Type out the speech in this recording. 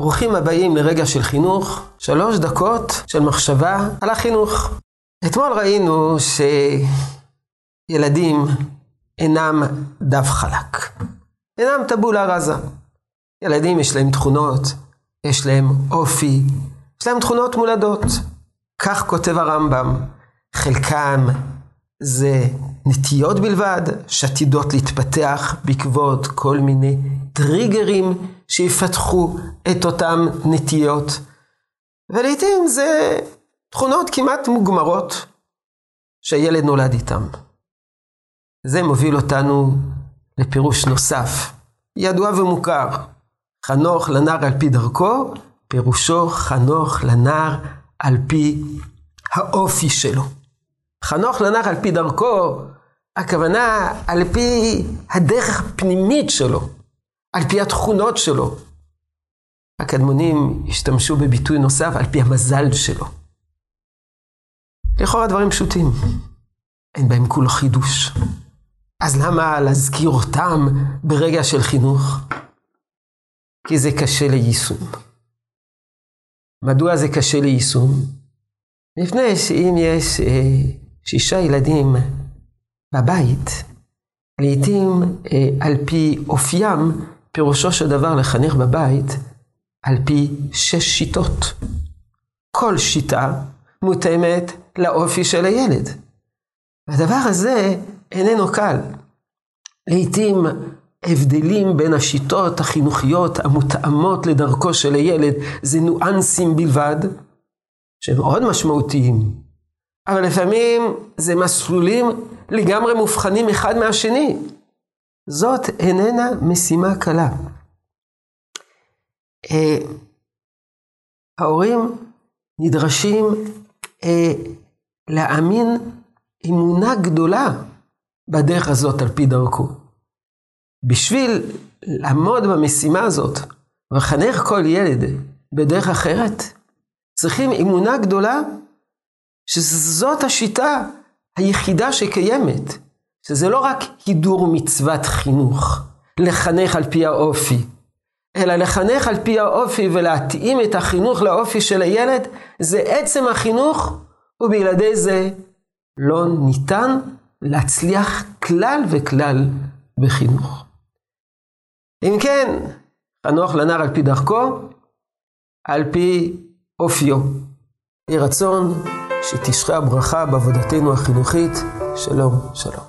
ברוכים הבאים לרגע של חינוך, שלוש דקות של מחשבה על החינוך. אתמול ראינו שילדים אינם דף חלק, אינם טבולה רזה. ילדים יש להם תכונות, יש להם אופי, יש להם תכונות מולדות. כך כותב הרמב"ם, חלקם זה נטיות בלבד, שעתידות להתפתח בעקבות כל מיני טריגרים שיפתחו את אותם נטיות. ולעיתים זה תכונות כמעט מוגמרות שהילד נולד איתם. זה מוביל אותנו לפירוש נוסף, ידוע ומוכר. חנוך לנער על פי דרכו, פירושו חנוך לנער על פי האופי שלו. חנוך לנער על פי דרכו, הכוונה על פי הדרך הפנימית שלו, על פי התכונות שלו. הקדמונים השתמשו בביטוי נוסף על פי המזל שלו. לכאורה דברים פשוטים, אין בהם כולו חידוש. אז למה להזכיר אותם ברגע של חינוך? כי זה קשה ליישום. מדוע זה קשה ליישום? מפני שאם יש אה, שישה ילדים בבית, לעתים אה, על פי אופיים, פירושו של דבר לחנך בבית על פי שש שיטות. כל שיטה מותאמת לאופי של הילד. והדבר הזה איננו קל. לעתים הבדלים בין השיטות החינוכיות המותאמות לדרכו של הילד זה ניואנסים בלבד, שהם מאוד משמעותיים, אבל לפעמים זה מסלולים לגמרי מובחנים אחד מהשני. זאת איננה משימה קלה. אה, ההורים נדרשים אה, להאמין אמונה גדולה בדרך הזאת על פי דרכו. בשביל לעמוד במשימה הזאת ולחנך כל ילד בדרך אחרת, צריכים אמונה גדולה שזאת השיטה היחידה שקיימת, שזה לא רק הידור מצוות חינוך, לחנך על פי האופי, אלא לחנך על פי האופי ולהתאים את החינוך לאופי של הילד, זה עצם החינוך, ובלעדי זה לא ניתן להצליח כלל וכלל בחינוך. אם כן, חנוך לנער על פי דרכו, על פי אופיו. יהי רצון שתשרה הברכה בעבודתנו החינוכית. שלום, שלום.